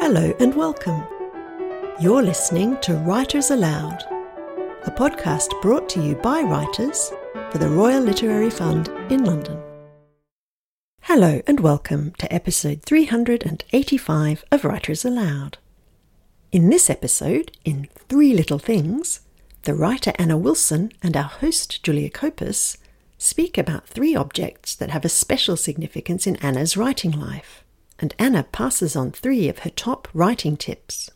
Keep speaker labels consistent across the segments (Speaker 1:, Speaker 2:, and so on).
Speaker 1: Hello and welcome. You're listening to Writers Aloud, a podcast brought to you by writers for the Royal Literary Fund in London. Hello and welcome to episode 385 of Writers Aloud. In this episode, in Three Little Things, the writer Anna Wilson and our host Julia Copus speak about three objects that have a special significance in Anna's writing life and Anna passes on three of her top writing tips.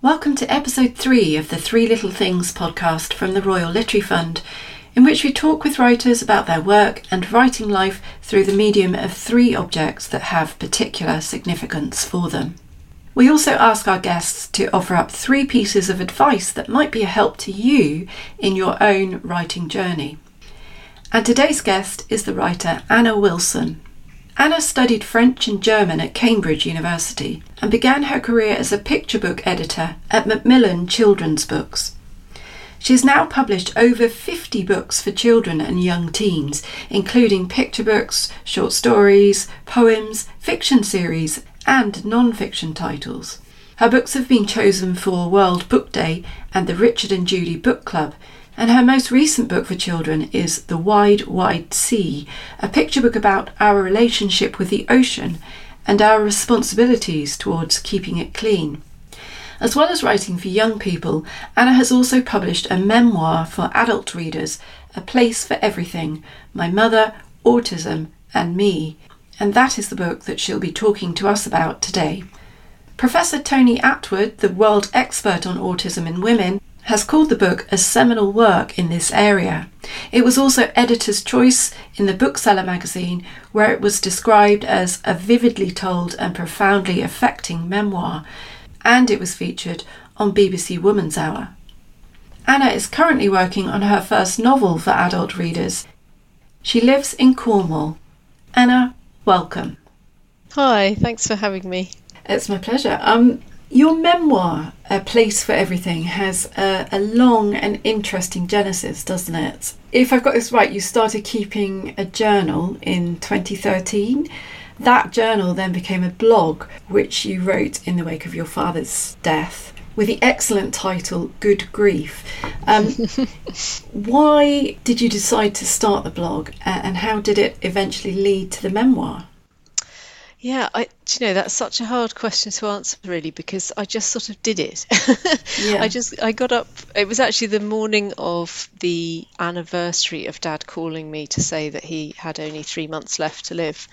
Speaker 2: Welcome to episode three of the Three Little Things podcast from the Royal Literary Fund, in which we talk with writers about their work and writing life through the medium of three objects that have particular significance for them. We also ask our guests to offer up three pieces of advice that might be a help to you in your own writing journey. And today's guest is the writer Anna Wilson. Anna studied French and German at Cambridge University and began her career as a picture book editor at Macmillan Children's Books. She has now published over 50 books for children and young teens, including picture books, short stories, poems, fiction series, and non fiction titles. Her books have been chosen for World Book Day and the Richard and Judy Book Club, and her most recent book for children is The Wide, Wide Sea, a picture book about our relationship with the ocean and our responsibilities towards keeping it clean. As well as writing for young people, Anna has also published a memoir for adult readers, A Place for Everything My Mother, Autism, and Me. And that is the book that she'll be talking to us about today. Professor Tony Attwood, the world expert on autism in women, has called the book a seminal work in this area. It was also editor's choice in the Bookseller magazine, where it was described as a vividly told and profoundly affecting memoir, and it was featured on BBC Woman's Hour. Anna is currently working on her first novel for adult readers. She lives in Cornwall. Anna, welcome.
Speaker 3: Hi, thanks for having me.
Speaker 2: It's my pleasure. Um, your memoir, A Place for Everything, has a, a, long and interesting genesis, doesn't it? If I've got this right, you started keeping a journal in 2013. That journal then became a blog, which you wrote in the wake of your father's death, with the excellent title Good Grief. Um, why did you decide to start the blog, and how did it eventually lead to the memoir?
Speaker 3: Yeah, I, you know, that's such a hard question to answer, really, because I just sort of did it. yeah. I just, I got up. It was actually the morning of the anniversary of Dad calling me to say that he had only three months left to live,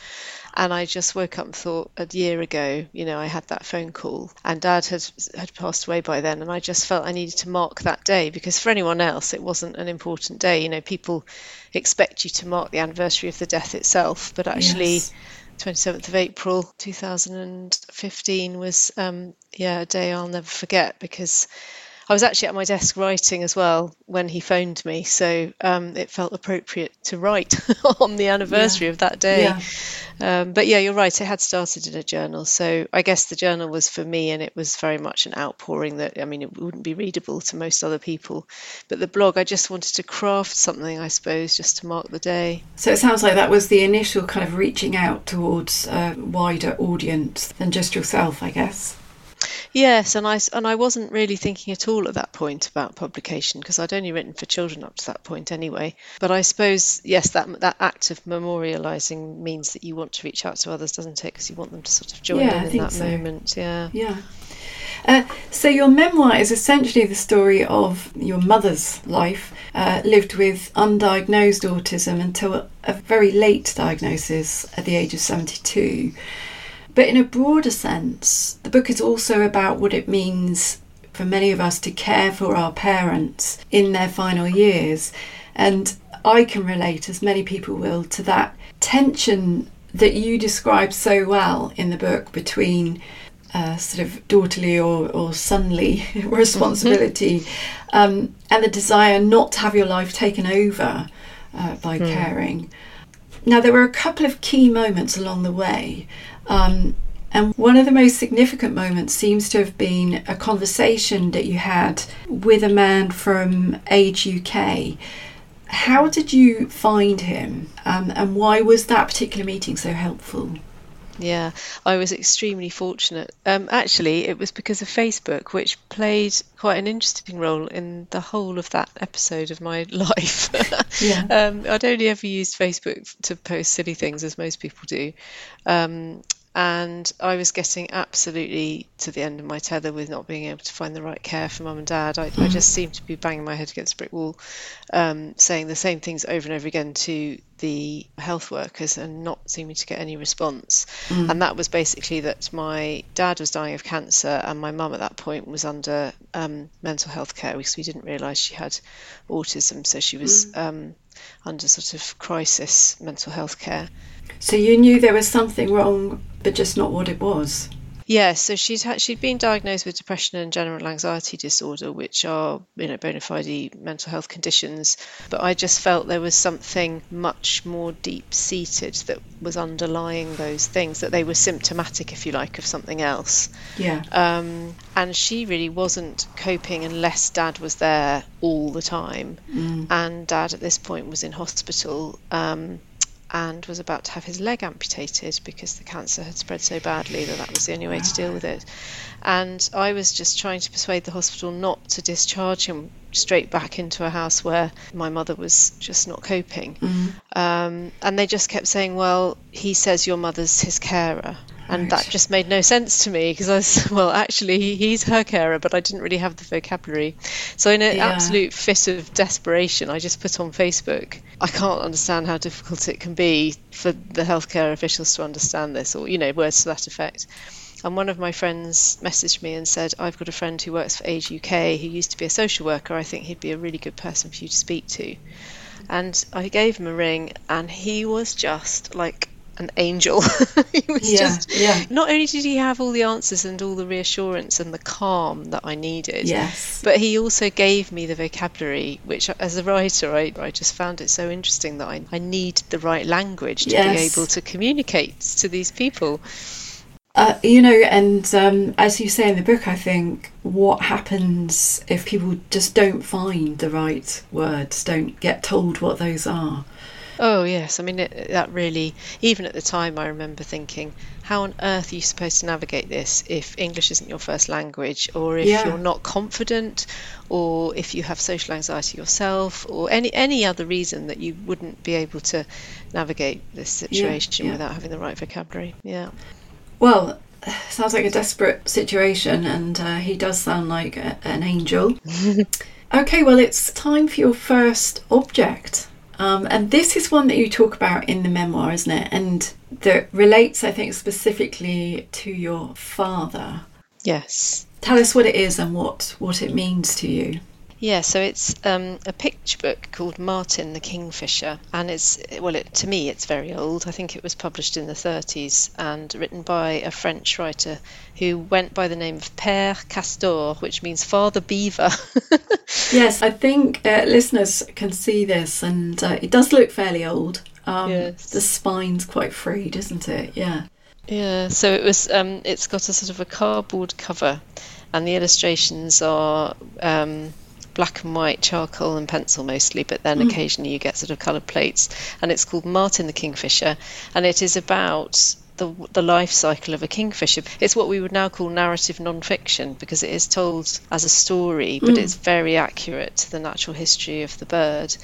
Speaker 3: and I just woke up and thought, a year ago, you know, I had that phone call, and Dad had had passed away by then, and I just felt I needed to mark that day because for anyone else, it wasn't an important day. You know, people expect you to mark the anniversary of the death itself, but actually. Yes 27th of April 2015 was um, yeah a day I'll never forget because I was actually at my desk writing as well when he phoned me, so um, it felt appropriate to write on the anniversary yeah. of that day. Yeah. Um, but yeah, you're right. It had started in a journal, so I guess the journal was for me, and it was very much an outpouring that I mean, it wouldn't be readable to most other people. But the blog, I just wanted to craft something, I suppose, just to mark the day.
Speaker 2: So it sounds like that was the initial kind of reaching out towards a wider audience than just yourself, I guess.
Speaker 3: Yes, and I and I wasn't really thinking at all at that point about publication because I'd only written for children up to that point anyway. But I suppose yes, that that act of memorializing means that you want to reach out to others, doesn't it? Because you want them to sort of join yeah, in, in that so. moment. Yeah.
Speaker 2: Yeah. Uh, so your memoir is essentially the story of your mother's life, uh, lived with undiagnosed autism until a very late diagnosis at the age of 72. But in a broader sense, the book is also about what it means for many of us to care for our parents in their final years. And I can relate, as many people will, to that tension that you describe so well in the book between uh, sort of daughterly or, or sonly responsibility um, and the desire not to have your life taken over uh, by mm. caring. Now, there were a couple of key moments along the way. Um, and one of the most significant moments seems to have been a conversation that you had with a man from Age UK. How did you find him, um, and why was that particular meeting so helpful?
Speaker 3: Yeah, I was extremely fortunate. Um, actually, it was because of Facebook, which played quite an interesting role in the whole of that episode of my life. yeah. um, I'd only ever used Facebook to post silly things, as most people do. Um, and I was getting absolutely to the end of my tether with not being able to find the right care for mum and dad. I. I just seemed to be banging my head against a brick wall, um, saying the same things over and over again to the health workers and not seeming to get any response. Mm. And that was basically that my dad was dying of cancer, and my mum at that point was under um, mental health care because we didn't realise she had autism, so she was mm. um, under sort of crisis mental health care.
Speaker 2: So you knew there was something wrong, but just not what it was.
Speaker 3: Yeah, so she'd had, she'd been diagnosed with depression and general anxiety disorder, which are you know bona fide mental health conditions. But I just felt there was something much more deep seated that was underlying those things. That they were symptomatic, if you like, of something else.
Speaker 2: Yeah.
Speaker 3: Um, and she really wasn't coping unless Dad was there all the time. Mm. And Dad at this point was in hospital. Um, and was about to have his leg amputated because the cancer had spread so badly that that was the only way to deal with it. And I was just trying to persuade the hospital not to discharge him straight back into a house where my mother was just not coping. Mm-hmm. Um, and they just kept saying, well, he says your mother's his carer and right. that just made no sense to me because I was well actually he's her carer but I didn't really have the vocabulary so in an yeah. absolute fit of desperation I just put on Facebook I can't understand how difficult it can be for the healthcare officials to understand this or you know words to that effect and one of my friends messaged me and said, I've got a friend who works for Age UK who used to be a social worker. I think he'd be a really good person for you to speak to. And I gave him a ring, and he was just like an angel. he was yeah, just yeah. not only did he have all the answers and all the reassurance and the calm that I needed,
Speaker 2: yes.
Speaker 3: but he also gave me the vocabulary, which as a writer I, I just found it so interesting that I, I need the right language to yes. be able to communicate to these people.
Speaker 2: Uh, you know, and um, as you say in the book, I think what happens if people just don't find the right words, don't get told what those are,
Speaker 3: Oh yes, I mean it, that really. Even at the time, I remember thinking, how on earth are you supposed to navigate this if English isn't your first language, or if yeah. you're not confident, or if you have social anxiety yourself, or any any other reason that you wouldn't be able to navigate this situation yeah, yeah. without having the right vocabulary. Yeah.
Speaker 2: Well, sounds like a desperate situation, and uh, he does sound like a, an angel. okay, well, it's time for your first object. Um, and this is one that you talk about in the memoir, isn't it? And that relates, I think, specifically to your father.
Speaker 3: Yes.
Speaker 2: Tell us what it is and what, what it means to you.
Speaker 3: Yeah, so it's um, a picture book called Martin the Kingfisher, and it's well, it, to me, it's very old. I think it was published in the 30s and written by a French writer who went by the name of Père Castor, which means Father Beaver.
Speaker 2: yes, I think uh, listeners can see this, and uh, it does look fairly old. Um, yes. The spine's quite frayed, isn't it? Yeah.
Speaker 3: Yeah. So it was. Um, it's got a sort of a cardboard cover, and the illustrations are. Um, black and white charcoal and pencil mostly, but then mm. occasionally you get sort of coloured plates. And it's called Martin the Kingfisher, and it is about the, the life cycle of a kingfisher. It's what we would now call narrative non-fiction because it is told as a story, but mm. it's very accurate to the natural history of the bird.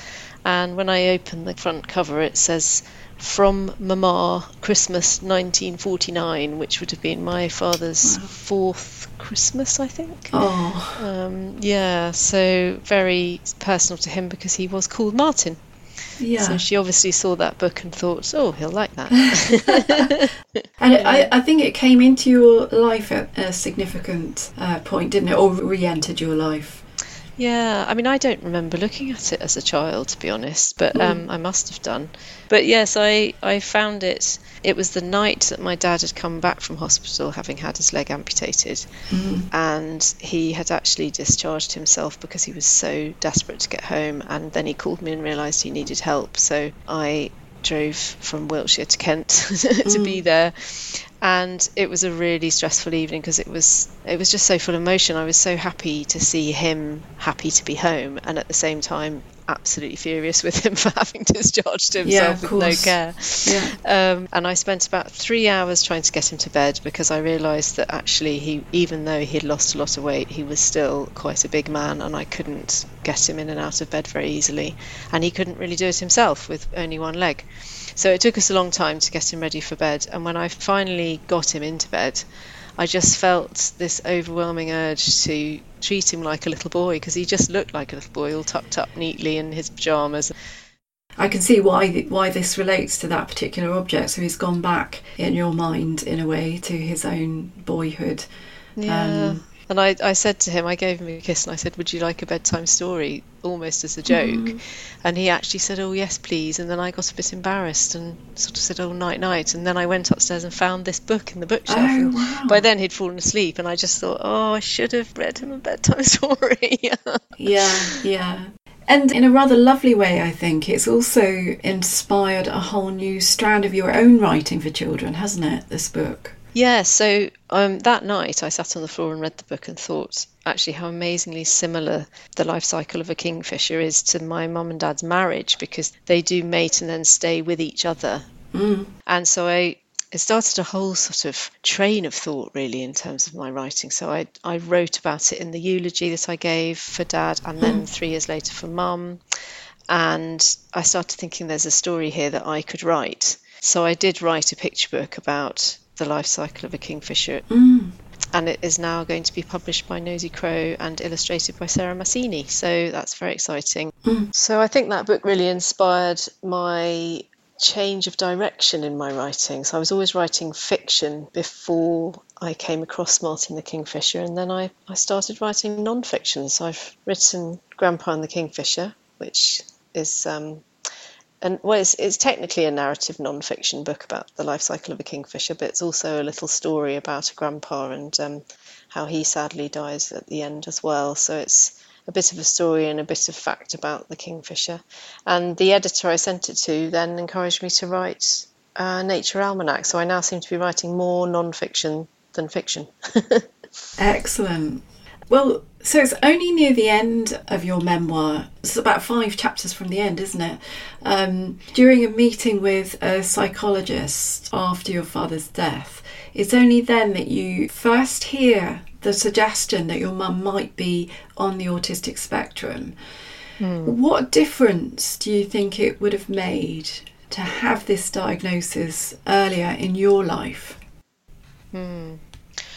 Speaker 3: And when I open the front cover, it says from Mama Christmas 1949, which would have been my father's wow. fourth Christmas, I think.
Speaker 2: Oh.
Speaker 3: Um, yeah, so very personal to him because he was called Martin. Yeah. So she obviously saw that book and thought, oh, he'll like that.
Speaker 2: and I, I think it came into your life at a significant uh, point, didn't it? Or re entered your life?
Speaker 3: Yeah, I mean, I don't remember looking at it as a child, to be honest, but hmm. um, I must have done. But yes, I, I found it. It was the night that my dad had come back from hospital having had his leg amputated, mm. and he had actually discharged himself because he was so desperate to get home. And then he called me and realised he needed help. So I drove from Wiltshire to Kent to mm. be there and it was a really stressful evening because it was it was just so full of emotion. I was so happy to see him happy to be home, and at the same time absolutely furious with him for having discharged himself yeah, with no care. Yeah. Um, and I spent about three hours trying to get him to bed because I realised that actually he, even though he had lost a lot of weight, he was still quite a big man, and I couldn't get him in and out of bed very easily, and he couldn't really do it himself with only one leg. So it took us a long time to get him ready for bed, and when I finally got him into bed, I just felt this overwhelming urge to treat him like a little boy because he just looked like a little boy, all tucked up neatly in his pajamas.
Speaker 2: I can see why why this relates to that particular object. So he's gone back in your mind, in a way, to his own boyhood.
Speaker 3: Yeah. Um, and I, I said to him, I gave him a kiss and I said, Would you like a bedtime story? almost as a joke. Mm. And he actually said, Oh, yes, please. And then I got a bit embarrassed and sort of said, Oh, night, night. And then I went upstairs and found this book in the bookshelf.
Speaker 2: Oh, wow.
Speaker 3: By then he'd fallen asleep and I just thought, Oh, I should have read him a bedtime story.
Speaker 2: yeah, yeah. And in a rather lovely way, I think, it's also inspired a whole new strand of your own writing for children, hasn't it, this book?
Speaker 3: Yeah, so um, that night I sat on the floor and read the book and thought actually how amazingly similar the life cycle of a kingfisher is to my mum and dad's marriage because they do mate and then stay with each other. Mm. And so I it started a whole sort of train of thought really in terms of my writing. So I, I wrote about it in the eulogy that I gave for dad and then mm. three years later for mum. And I started thinking there's a story here that I could write. So I did write a picture book about the life cycle of a kingfisher. Mm. And it is now going to be published by Nosy Crow and illustrated by Sarah Massini. So that's very exciting. Mm. So I think that book really inspired my change of direction in my writing. So I was always writing fiction before I came across Martin the Kingfisher, and then I, I started writing non fiction. So I've written Grandpa and the Kingfisher, which is um, and well, it's, it's technically a narrative non-fiction book about the life cycle of a kingfisher, but it's also a little story about a grandpa and um, how he sadly dies at the end as well. So it's a bit of a story and a bit of fact about the kingfisher. And the editor I sent it to then encouraged me to write a Nature Almanac. So I now seem to be writing more non-fiction than fiction.
Speaker 2: Excellent. Well, so it's only near the end of your memoir. It's about five chapters from the end, isn't it? Um, during a meeting with a psychologist after your father's death, it's only then that you first hear the suggestion that your mum might be on the autistic spectrum. Mm. What difference do you think it would have made to have this diagnosis earlier in your life?
Speaker 3: Mm.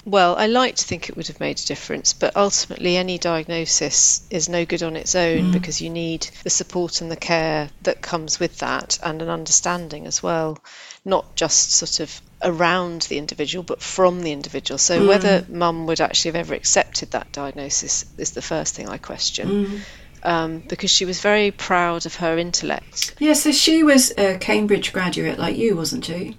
Speaker 3: Well, I like to think it would have made a difference, but ultimately, any diagnosis is no good on its own mm. because you need the support and the care that comes with that and an understanding as well, not just sort of around the individual but from the individual. So, mm. whether mum would actually have ever accepted that diagnosis is the first thing I question. Mm. Um, because she was very proud of her intellect.
Speaker 2: Yeah, so she was a Cambridge graduate like you, wasn't she?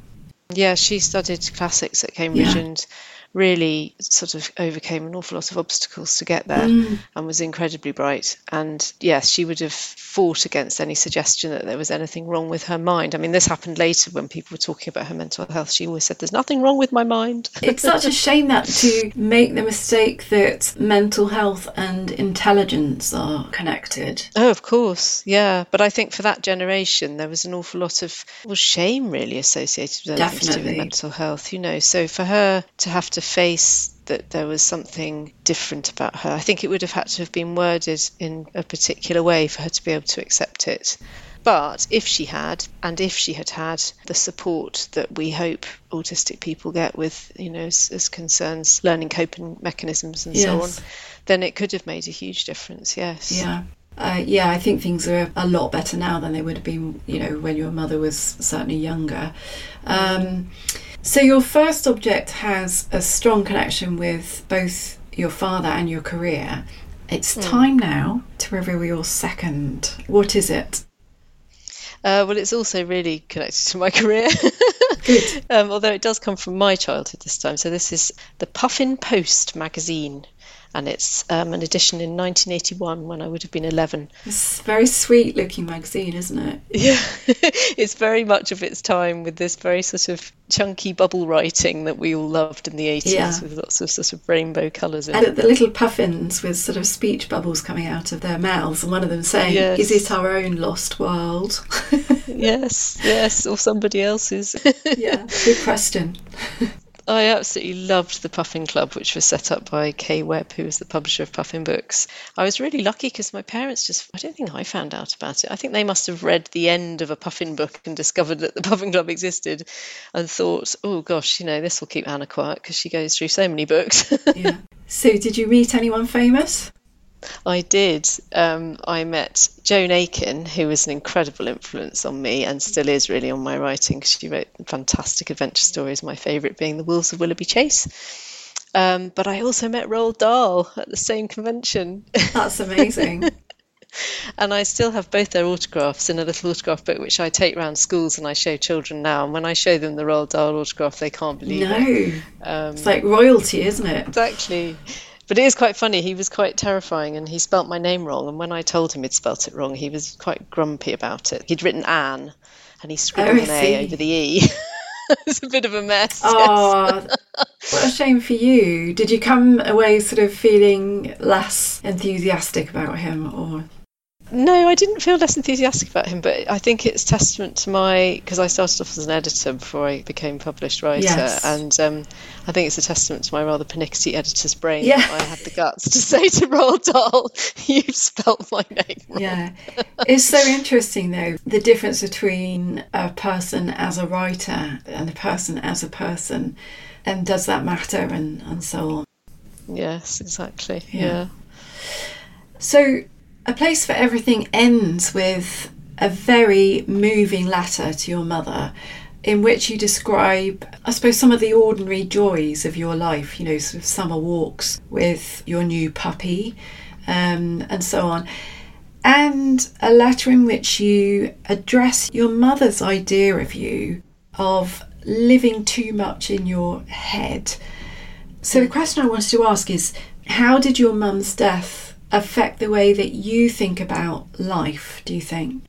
Speaker 3: Yeah, she studied classics at Cambridge yeah. and really sort of overcame an awful lot of obstacles to get there mm. and was incredibly bright. And yes, she would have fought against any suggestion that there was anything wrong with her mind. I mean, this happened later when people were talking about her mental health. She always said, There's nothing wrong with my mind.
Speaker 2: it's such a shame that to make the mistake that mental health and intelligence are connected.
Speaker 3: Oh, of course. Yeah. But I think for that generation, there was an awful lot of well, shame really associated with do with mental health, you know. So for her to have to to face that there was something different about her. I think it would have had to have been worded in a particular way for her to be able to accept it. But if she had, and if she had had the support that we hope autistic people get with, you know, as, as concerns learning coping mechanisms and yes. so on, then it could have made a huge difference. Yes.
Speaker 2: Yeah. Uh, yeah, I think things are a lot better now than they would have been, you know, when your mother was certainly younger. Um, so, your first object has a strong connection with both your father and your career. It's mm. time now to reveal your second. What is it?
Speaker 3: Uh, well, it's also really connected to my career. um, although it does come from my childhood this time. So, this is the Puffin Post magazine. And it's um, an edition in 1981 when I would have been 11.
Speaker 2: It's a very sweet looking magazine, isn't it?
Speaker 3: Yeah, it's very much of its time with this very sort of chunky bubble writing that we all loved in the 80s yeah. with lots of sort of rainbow colours
Speaker 2: in and it. the little puffins with sort of speech bubbles coming out of their mouths and one of them saying, yes. Is it our own lost world?
Speaker 3: yes, yes, or somebody else's.
Speaker 2: yeah, good question.
Speaker 3: I absolutely loved the Puffin Club, which was set up by Kaye Webb, who was the publisher of Puffin Books. I was really lucky because my parents just, I don't think I found out about it. I think they must have read the end of a Puffin book and discovered that the Puffin Club existed and thought, oh gosh, you know, this will keep Anna quiet because she goes through so many books.
Speaker 2: yeah. So, did you meet anyone famous?
Speaker 3: I did. Um, I met Joan Aiken, who was an incredible influence on me and still is really on my writing. She wrote fantastic adventure stories, my favourite being The Wolves of Willoughby Chase. Um, but I also met Roald Dahl at the same convention.
Speaker 2: That's amazing.
Speaker 3: and I still have both their autographs in a little autograph book, which I take around schools and I show children now. And when I show them the Roald Dahl autograph, they can't believe
Speaker 2: no.
Speaker 3: it.
Speaker 2: Um, it's like royalty, isn't it?
Speaker 3: Exactly. But it is quite funny. He was quite terrifying, and he spelt my name wrong. And when I told him he'd spelt it wrong, he was quite grumpy about it. He'd written Anne, and he scribbled oh, an A over the E. it's a bit of a mess.
Speaker 2: Oh, what a shame for you. Did you come away sort of feeling less enthusiastic about him, or
Speaker 3: no, I didn't feel less enthusiastic about him, but I think it's testament to my because I started off as an editor before I became published writer, yes. and um, I think it's a testament to my rather pernickety editor's brain. Yeah. I had the guts to say to Roald Dahl, "You've spelt my name wrong."
Speaker 2: Yeah, it's so interesting though the difference between a person as a writer and a person as a person, and does that matter, and and so on.
Speaker 3: Yes, exactly. yeah. yeah.
Speaker 2: So a Place for Everything ends with a very moving letter to your mother in which you describe, I suppose, some of the ordinary joys of your life, you know, sort of summer walks with your new puppy um, and so on. And a letter in which you address your mother's idea of you of living too much in your head. So, the question I wanted to ask is how did your mum's death affect the way that you think about life, do you think?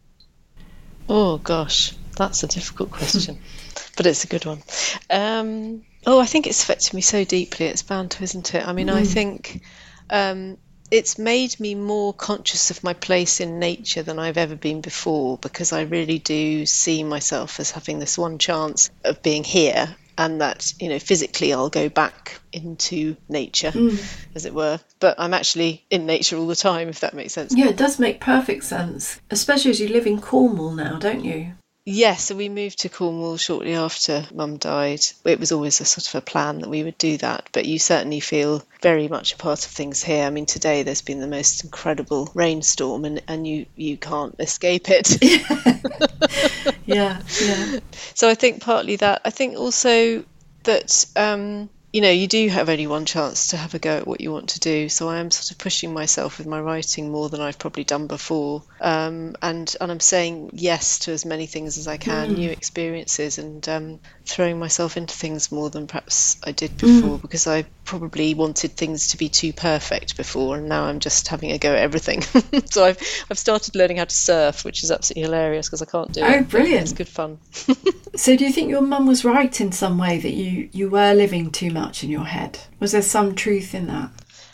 Speaker 3: Oh, gosh, that's a difficult question, but it's a good one. Um, oh, I think it's affected me so deeply. It's bound to, isn't it? I mean, mm. I think um, it's made me more conscious of my place in nature than I've ever been before because I really do see myself as having this one chance of being here and that you know physically I'll go back into nature, mm. as it were. But I'm actually in nature all the time, if that makes sense.
Speaker 2: Yeah, it does make perfect sense, especially as you live in Cornwall now, don't you?
Speaker 3: Yes, so we moved to Cornwall shortly after Mum died. It was always a sort of a plan that we would do that, but you certainly feel very much a part of things here. I mean, today there's been the most incredible rainstorm, and, and you, you can't escape it.
Speaker 2: yeah, yeah.
Speaker 3: So I think partly that. I think also that um, you know, you do have only one chance to have a go at what you want to do. So I am sort of pushing myself with my writing more than I've probably done before. Um, and, and I'm saying yes to as many things as I can, mm. new experiences, and um, throwing myself into things more than perhaps I did before mm. because I probably wanted things to be too perfect before, and now I'm just having a go at everything. so I've, I've started learning how to surf, which is absolutely hilarious because I can't do
Speaker 2: oh,
Speaker 3: it.
Speaker 2: Oh, brilliant.
Speaker 3: It's good fun.
Speaker 2: so do you think your mum was right in some way that you, you were living too much? much in your head? Was there some truth in that?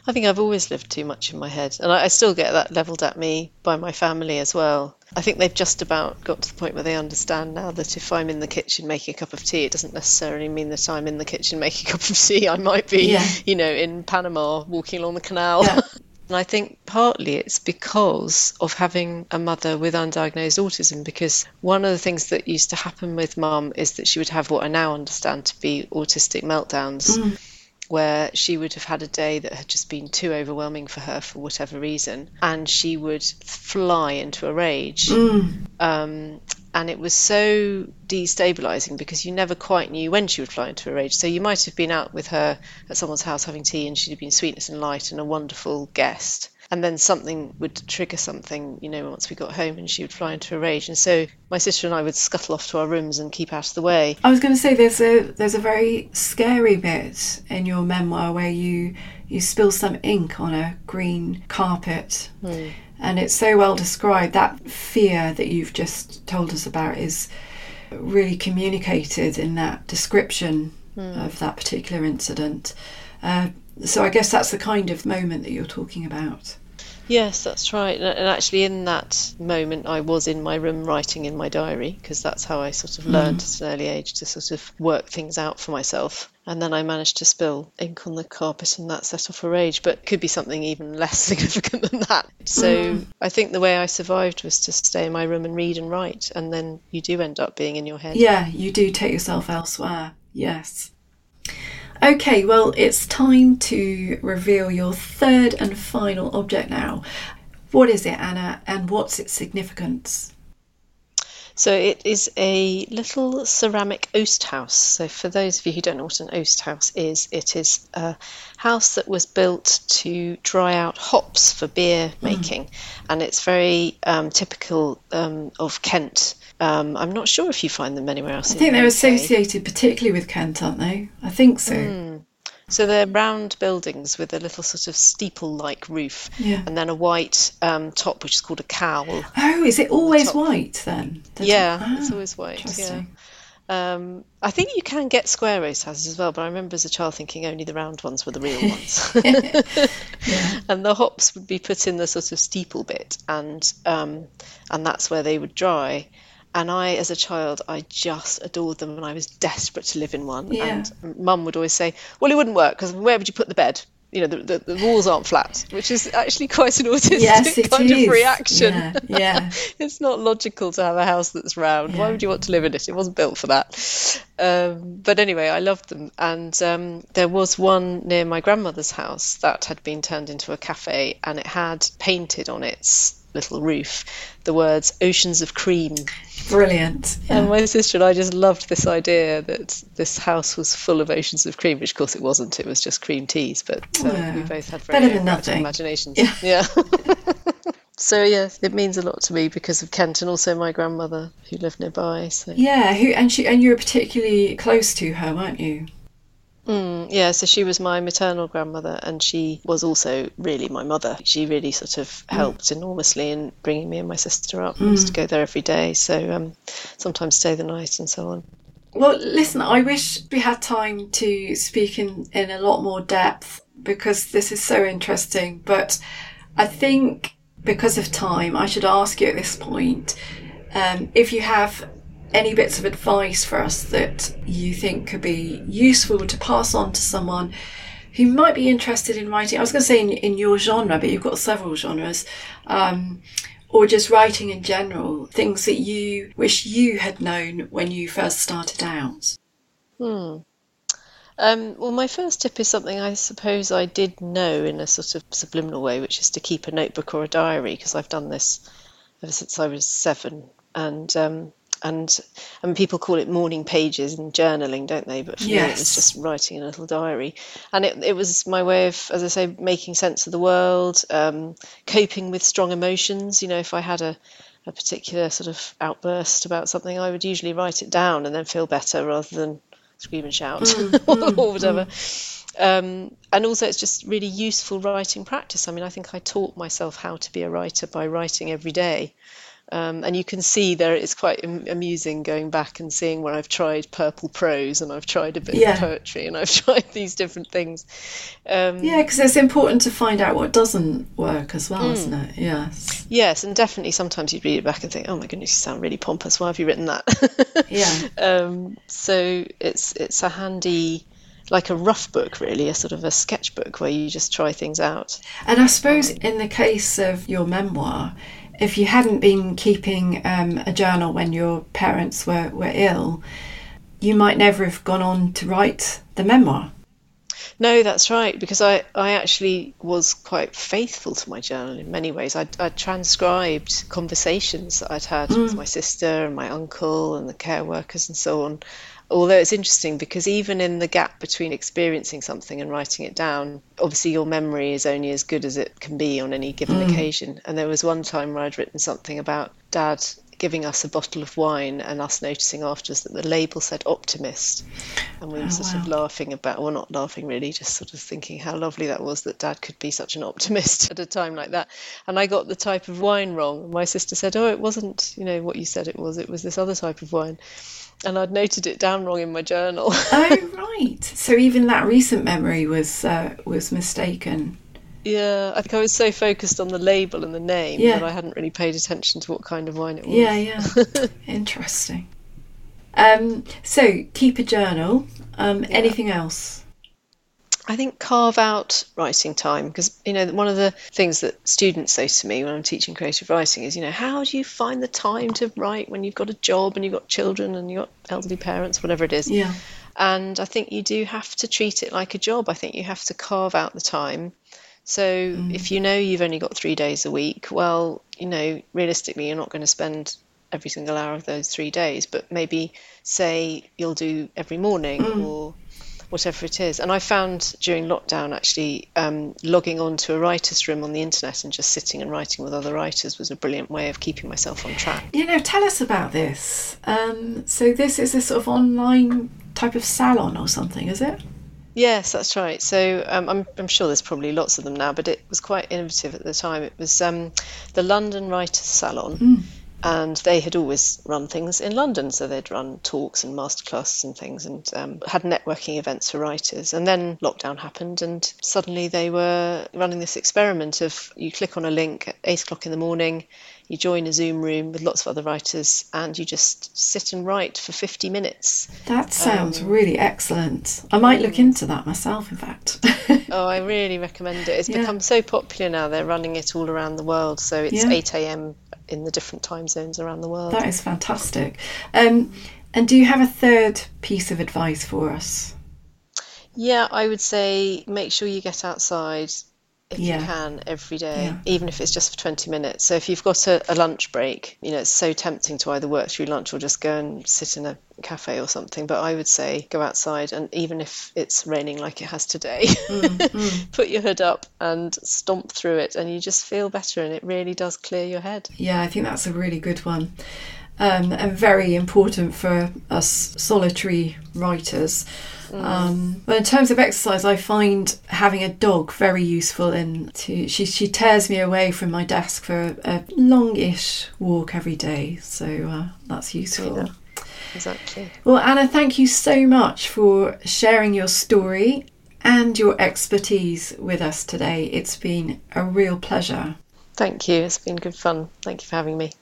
Speaker 3: I think I've always lived too much in my head, and I, I still get that levelled at me by my family as well. I think they've just about got to the point where they understand now that if I'm in the kitchen making a cup of tea, it doesn't necessarily mean that I'm in the kitchen making a cup of tea. I might be, yeah. you know, in Panama walking along the canal. Yeah. And I think partly it's because of having a mother with undiagnosed autism, because one of the things that used to happen with mum is that she would have what I now understand to be autistic meltdowns. Mm. Where she would have had a day that had just been too overwhelming for her for whatever reason, and she would fly into a rage. Mm. Um, and it was so destabilizing because you never quite knew when she would fly into a rage. So you might have been out with her at someone's house having tea and she'd have been sweetness and light and a wonderful guest. And then something would trigger something, you know, once we got home and she would fly into a rage. And so my sister and I would scuttle off to our rooms and keep out of the way.
Speaker 2: I was going to say there's a there's a very scary bit in your memoir where you you spill some ink on a green carpet. Hmm. And it's so well described. That fear that you've just told us about is really communicated in that description mm. of that particular incident. Uh, so I guess that's the kind of moment that you're talking about.
Speaker 3: Yes, that's right. And actually, in that moment, I was in my room writing in my diary because that's how I sort of learned mm. at an early age to sort of work things out for myself. And then I managed to spill ink on the carpet, and that set off a rage. But could be something even less significant than that. So mm. I think the way I survived was to stay in my room and read and write. And then you do end up being in your head.
Speaker 2: Yeah, you do take yourself elsewhere. Yes. Okay, well, it's time to reveal your third and final object now. What is it, Anna, and what's its significance?
Speaker 3: So it is a little ceramic oast house. So for those of you who don't know what an oast house is, it is a house that was built to dry out hops for beer mm. making, mm. and it's very um, typical um, of Kent um, I'm not sure if you find them anywhere else.
Speaker 2: I think they're the associated particularly with Kent, aren't they? I think so. Mm.
Speaker 3: So they're round buildings with a little sort of steeple-like roof, yeah. and then a white um, top, which is called a cowl.
Speaker 2: Oh, is it always white then?
Speaker 3: The yeah, ah, it's always white. Yeah. Um, I think you can get square oast houses as well, but I remember as a child thinking only the round ones were the real ones. yeah. And the hops would be put in the sort of steeple bit, and um, and that's where they would dry and I, as a child, I just adored them, and I was desperate to live in one. Yeah. And Mum would always say, "Well, it wouldn't work because where would you put the bed? You know, the, the, the, walls aren't flat," which is actually quite an autistic yes, kind is. of reaction.
Speaker 2: Yeah, yeah.
Speaker 3: it's not logical to have a house that's round. Yeah. Why would you want to live in it? It wasn't built for that. Um, but anyway, I loved them, and um, there was one near my grandmother's house that had been turned into a cafe, and it had painted on its little roof the words oceans of cream.
Speaker 2: Brilliant
Speaker 3: yeah. and my sister and i just loved this idea that this house was full of oceans of cream which of course it wasn't it was just cream teas but uh, yeah. we both had very
Speaker 2: better than
Speaker 3: imaginations. yeah, yeah. so yeah it means a lot to me because of kent and also my grandmother who lived nearby so.
Speaker 2: Yeah who and she and you were particularly close to her weren't you
Speaker 3: Mm, yeah, so she was my maternal grandmother, and she was also really my mother. She really sort of mm. helped mm. enormously in bringing me and my sister up. Mm. I used to go there every day, so um, sometimes stay the night and so on.
Speaker 2: Well, listen, I wish we had time to speak in, in a lot more depth because this is so interesting. But I think because of time, I should ask you at this point um, if you have any bits of advice for us that you think could be useful to pass on to someone who might be interested in writing? I was going to say in, in your genre, but you've got several genres. Um, or just writing in general, things that you wish you had known when you first started out?
Speaker 3: Hmm. Um, well, my first tip is something I suppose I did know in a sort of subliminal way, which is to keep a notebook or a diary, because I've done this ever since I was seven. And um, and and people call it morning pages and journaling, don't they? But for yes. me, it was just writing a little diary, and it it was my way of, as I say, making sense of the world, um, coping with strong emotions. You know, if I had a a particular sort of outburst about something, I would usually write it down and then feel better rather than scream and shout mm, mm or whatever. Mm. Um, and also, it's just really useful writing practice. I mean, I think I taught myself how to be a writer by writing every day. Um, and you can see there it's quite amusing going back and seeing where I've tried purple prose and I've tried a bit yeah. of poetry and I've tried these different things.
Speaker 2: Um, yeah, because it's important to find out what doesn't work as well, mm. isn't it? Yes.
Speaker 3: Yes, and definitely sometimes you read it back and think, oh my goodness, you sound really pompous. Why have you written that?
Speaker 2: yeah.
Speaker 3: Um, so it's it's a handy like a rough book, really, a sort of a sketchbook where you just try things out.
Speaker 2: And I suppose in the case of your memoir, if you hadn't been keeping um, a journal when your parents were, were ill, you might never have gone on to write the memoir.
Speaker 3: No, that's right, because I, I actually was quite faithful to my journal in many ways. I, I transcribed conversations that I'd had mm. with my sister and my uncle and the care workers and so on. Although it's interesting because even in the gap between experiencing something and writing it down, obviously your memory is only as good as it can be on any given mm. occasion. And there was one time where I'd written something about dad giving us a bottle of wine and us noticing afterwards that the label said optimist and we were oh, sort wow. of laughing about well not laughing really just sort of thinking how lovely that was that dad could be such an optimist at a time like that and i got the type of wine wrong my sister said oh it wasn't you know what you said it was it was this other type of wine and I'd noted it down wrong in my journal.
Speaker 2: oh right. So even that recent memory was uh, was mistaken.
Speaker 3: Yeah, I think I was so focused on the label and the name yeah. that I hadn't really paid attention to what kind of wine it was.
Speaker 2: Yeah, yeah. Interesting. Um, so keep a journal. Um, yeah. Anything else?
Speaker 3: I think carve out writing time because you know one of the things that students say to me when I'm teaching creative writing is you know how do you find the time to write when you've got a job and you've got children and you've got elderly parents whatever it is
Speaker 2: yeah
Speaker 3: and I think you do have to treat it like a job I think you have to carve out the time so mm. if you know you've only got three days a week, well, you know, realistically, you're not going to spend every single hour of those three days, but maybe say you'll do every morning mm. or whatever it is. And I found during lockdown actually um, logging on to a writer's room on the internet and just sitting and writing with other writers was a brilliant way of keeping myself on track.
Speaker 2: You know, tell us about this. Um, so this is a sort of online type of salon or something, is it?
Speaker 3: Yes, that's right. So um, I'm, I'm sure there's probably lots of them now, but it was quite innovative at the time. It was um, the London Writers Salon, mm. And they had always run things in London. So they'd run talks and masterclasses and things and um, had networking events for writers. And then lockdown happened, and suddenly they were running this experiment of you click on a link at 8 o'clock in the morning you join a Zoom room with lots of other writers and you just sit and write for 50 minutes.
Speaker 2: That sounds um, really excellent. I might look into that myself, in fact.
Speaker 3: oh, I really recommend it. It's yeah. become so popular now, they're running it all around the world. So it's yeah. 8 a.m. in the different time zones around the world.
Speaker 2: That is fantastic. Um, and do you have a third piece of advice for us?
Speaker 3: Yeah, I would say make sure you get outside if yeah. you can every day, yeah. even if it's just for 20 minutes. So if you've got a, a, lunch break, you know, it's so tempting to either work through lunch or just go and sit in a cafe or something. But I would say go outside, and even if it's raining like it has today, mm, mm. put your hood up and stomp through it, and you just feel better, and it really does clear your head.
Speaker 2: Yeah, I think that's a really good one. Um, and very important for us solitary writers Mm. Um, but in terms of exercise, I find having a dog very useful. In to she she tears me away from my desk for a, a longish walk every day, so uh, that's useful.
Speaker 3: Yeah, exactly.
Speaker 2: Well, Anna, thank you so much for sharing your story and your expertise with us today. It's been a real pleasure.
Speaker 3: Thank you. It's been good fun. Thank you for having me.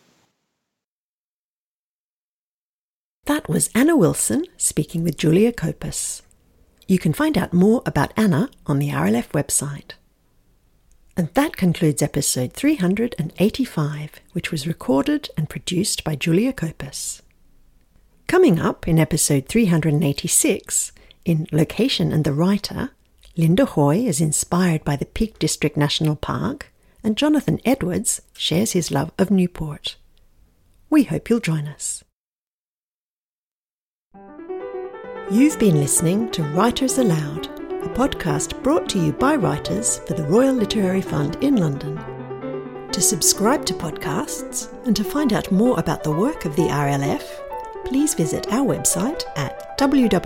Speaker 1: That was Anna Wilson speaking with Julia Copus. You can find out more about Anna on the RLF website. And that concludes episode 385, which was recorded and produced by Julia Copus. Coming up in episode 386, in Location and the Writer, Linda Hoy is inspired by the Peak District National Park, and Jonathan Edwards shares his love of Newport. We hope you'll join us. You've been listening to Writers Aloud, a podcast brought to you by writers for the Royal Literary Fund in London. To subscribe to podcasts and to find out more about the work of the RLF, please visit our website at www.rlf.org.uk.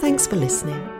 Speaker 1: Thanks for listening.